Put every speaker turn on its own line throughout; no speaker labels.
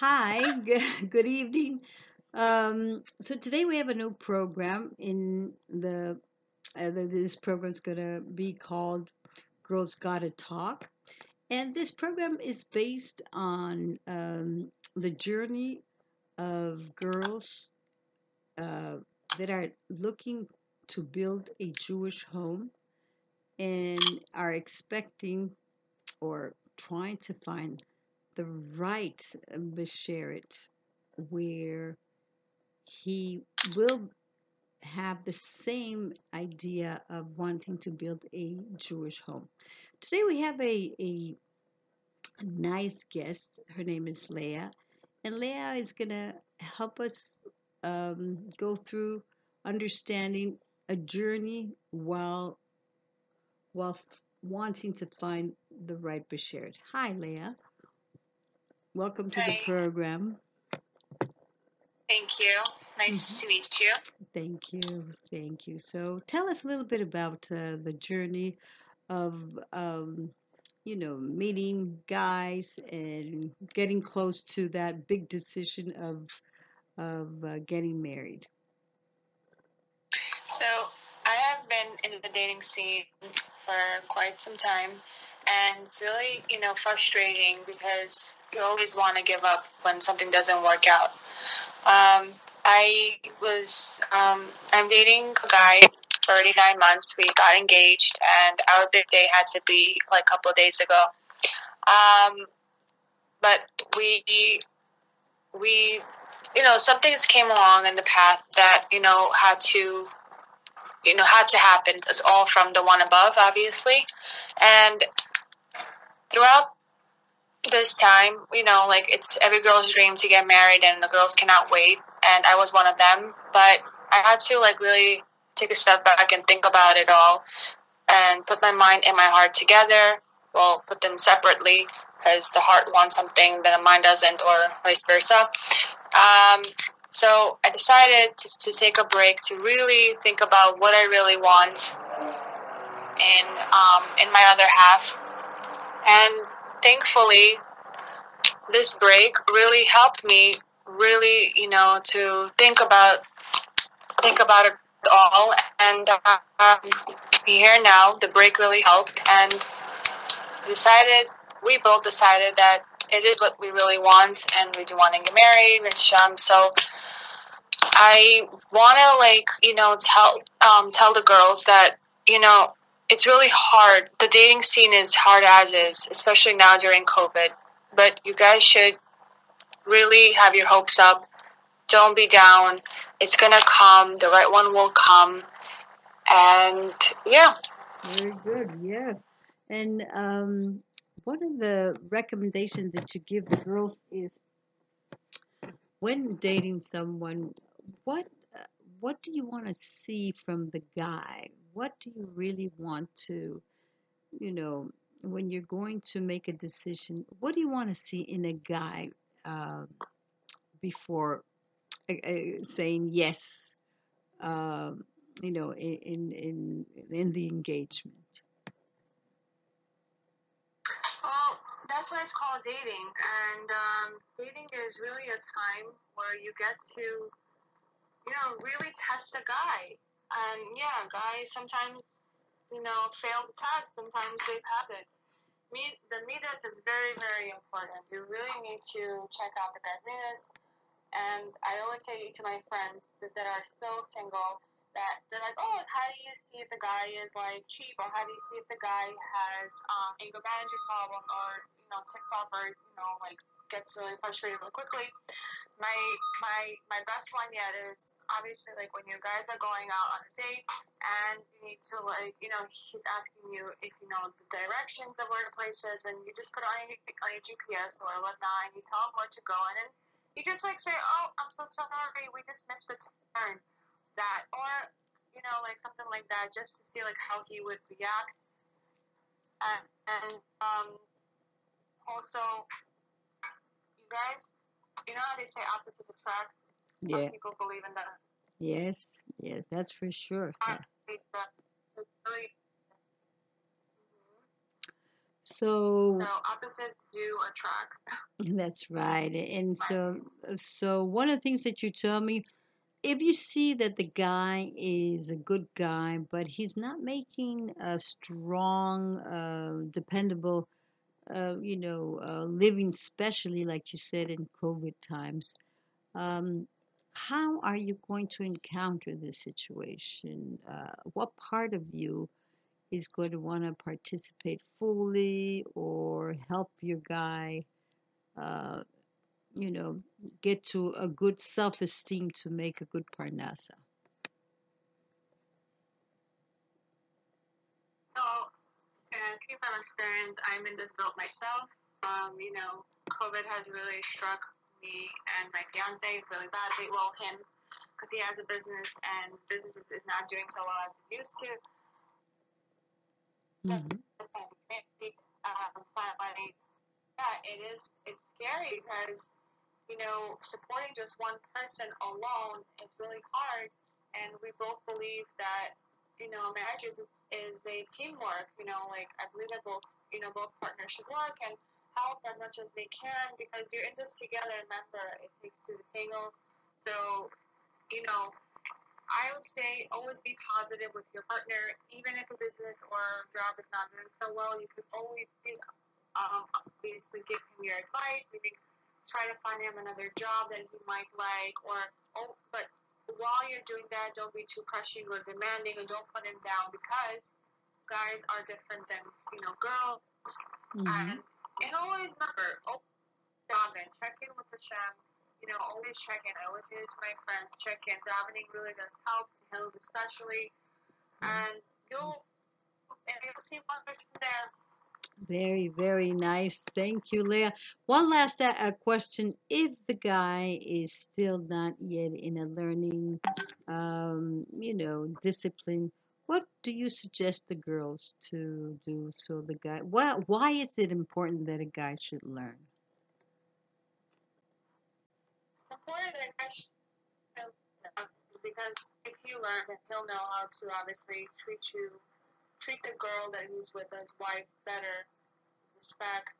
Hi, good, evening. Um, so today we have a new program in the, uh, this program is gonna be called Girls Gotta Talk, and this program is based on um, the journey of girls uh, that are looking to build a Jewish home and are expecting or trying to find the right Besheret where he will have the same idea of wanting to build a Jewish home. Today we have a, a nice guest. Her name is Leah. And Leah is going to help us um, go through understanding a journey while while wanting to find the right Bashert. Hi, Leah. Welcome to the program.
thank you. Nice
Mhm.
to meet you.
Thank you, thank you. So, tell us a little bit about uh, the journey of, um, you know, meeting guys and getting close to that big decision of of uh, getting married.
So, I have been in the dating scene for quite some time, and it's really, you know, frustrating because you always want to give up when something doesn't work out. Um, I was, um, I'm dating a guy for already months. We got engaged, and our big day had to be like a couple days ago. Um, but we we you know some things came along in the path that you know had to you know had to happen it's all from the one above obviously and this time you know like it's every girl's dream to get married and the girls cannot wait and i was one of them. But i had to like really take a step back and think about it all and put my mind and my heart together. Well put them separately because the heart wants something that the mind doesn't or vice versa. Um, so I decided to, to take a break to really think about what I really want in um, in my other half, and thankfully, this break really helped me really, you know, to think about think about it all. And um, here now, the break really helped, and decided we both decided that it is what we really want, and we do want to get married, and um, so I want to like you know tell um, tell the girls that you know it's really hard. The dating scene is hard as is, especially now during COVID. But you guys should really have your hopes up. Don't be down. It's gonna come. The right one will come. And yeah,
Very good, yes. And um, one of the recommendations that you give the girls is when dating someone, what uh, what do you want to see from the guy? What do you really want to, you know, when you're going to make a decision, what do you want to see in a guy uh, before uh, uh, saying yes, um, you know, in in in the engagement?
That's why it's called dating. And um, dating is really a time where you get to, you know, really test a guy. And yeah, guys sometimes, you know, fail the test. Sometimes they pass it. Meet the middos is very, very important. You really need to check out the guy's middos. And I always say to my friends that, that are still single that they're like, oh, how do you see if the guy is like cheap, or how do you see if the guy has um, anger management problem, or you know ticks off, or you know like gets really frustrated really quickly. My my my best one yet is obviously like when you guys are going out on a date and you need to like you know he's asking you if you know the directions of where the place is, and you just put on your on your GPS or whatnot, and you tell him where to go, and then you just like say, oh, I'm so sorry, we just missed the turn. That or you know like something like that just to see like how he would react. And, and um also guys you know how they say opposites attract some
Yeah.
people believe in that
Yes. Yes. That's for sure.
I
Yeah.
think that really
So
So opposites do attract.
that's right. And so so one of the things that you tell me, if you see that the guy is a good guy, but he's not making a strong, uh, dependable, uh, you know, uh, living, especially like you said in COVID times, um, how are you going to encounter this situation? Uh, what part of you is going to want to participate fully or help your guy, uh, you know, get to a good self esteem to make a good parnasa?
So, and speaking from I'm in this boat myself. Um, you know, COVID has really struck me and my fiance really badly. Well, him, because he has a business and business is, is not doing so well as it used to.
Mhm.
Um. Yeah, it is. It's scary because you know supporting just one person alone is really hard, and we both believe that you know marriage is is a teamwork. You know, like I believe that both you know both partners should work and help as much as they can because you're in this together. Remember, it takes two to tango. So, you know, I would say always be positive with your partner, even if a business or job is not doing so well. You could always um, obviously give him your advice. Maybe try to find him another job that he might like, or oh, but while you're doing that, don't be too crushing or demanding, and don't put him down because guys are different than you know girls.
Mhm.
And and always remember, oh, Donovan, check in with Hashem. You know, always check in. I always say it to my friends, check in. Davening really does help to heal especially. And you'll and you'll see wonders from there.
Very, very nice. Thank you, Leah. One last uh, question. If the guy is still not yet in a learning, um, you know, discipline, what do you suggest the girls to do so the guy, why, why is it important that a guy should learn?
Should because if you learn, he'll know how to obviously treat you, treat the girl that he's with as wife better, respect,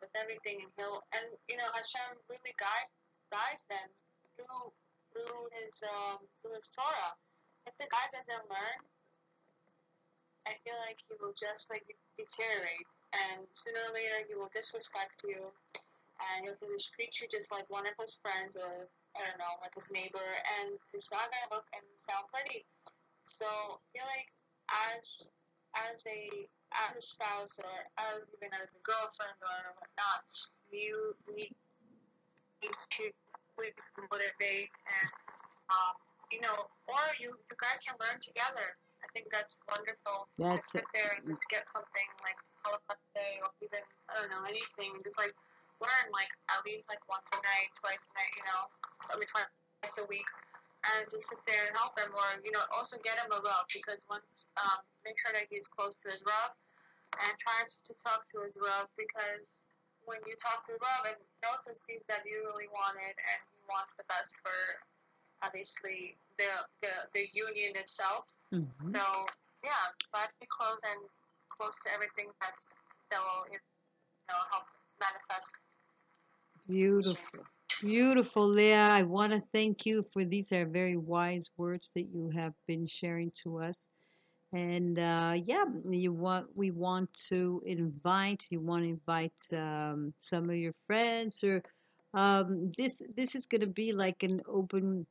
with everything, and he'll and you know Hashem really guides guides them through through his um through his Torah. If the guy doesn't learn, I feel like he will just like deteriorate, and sooner or later he will disrespect you, and he'll just treat you just like one of his friends or I don't know, like his neighbor, and not gonna look and sound pretty. So I feel like as as a as a spouse or as even as a girlfriend or whatnot, you need to please motivate and um, you know, or you you guys can learn together. I think that's wonderful.
That's
sit there and just get something like day or even I don't know anything, just like learn like at least like once a night, twice a night, you know, I mean twice a week, and just sit there and help him, or you know also get him a Rav because once um, make sure that he's close to his Rav and try to, talk to his Rav because when you talk to the Rav and he also sees that you really want it and he wants the best for obviously the the, the union itself.
Mhm.
So yeah, try to be close and close to everything that's that will you know help manifest.
Beautiful. Beautiful, Leah. I want to thank you for these are very wise words that you have been sharing to us. And uh, yeah, you want we want to invite you want to invite um, some of your friends or um, this this is going to be like an open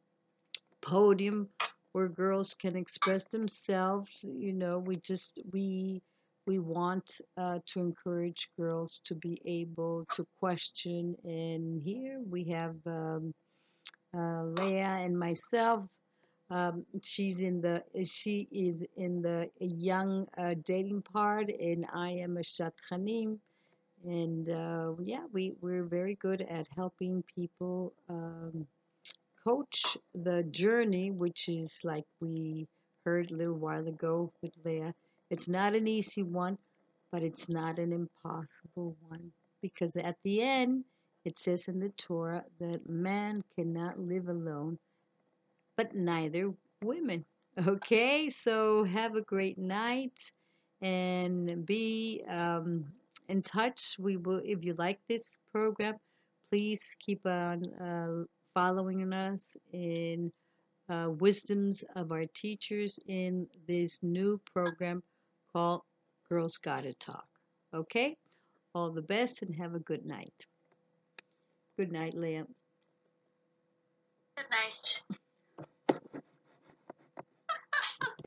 podium where girls can express themselves. You know, we just we we want uh, to encourage girls to be able to question. And here we have um, uh, Leah and myself. Um, she's in the she is in the young uh, dating part, and I am a shatranim. And uh, yeah, we we're very good at helping people um, coach the journey, which is like we heard a little while ago with Leah. It's not an easy one, but it's not an impossible one because at the end it says in the Torah that man cannot live alone, but neither women. Okay, so have a great night and be um, in touch. We will, if you like this program, please keep on uh, following us in uh, wisdoms of our teachers in this new program called Girls Gotta Talk. Okay? All the best and have a good night. Good night, Liam.
Good night.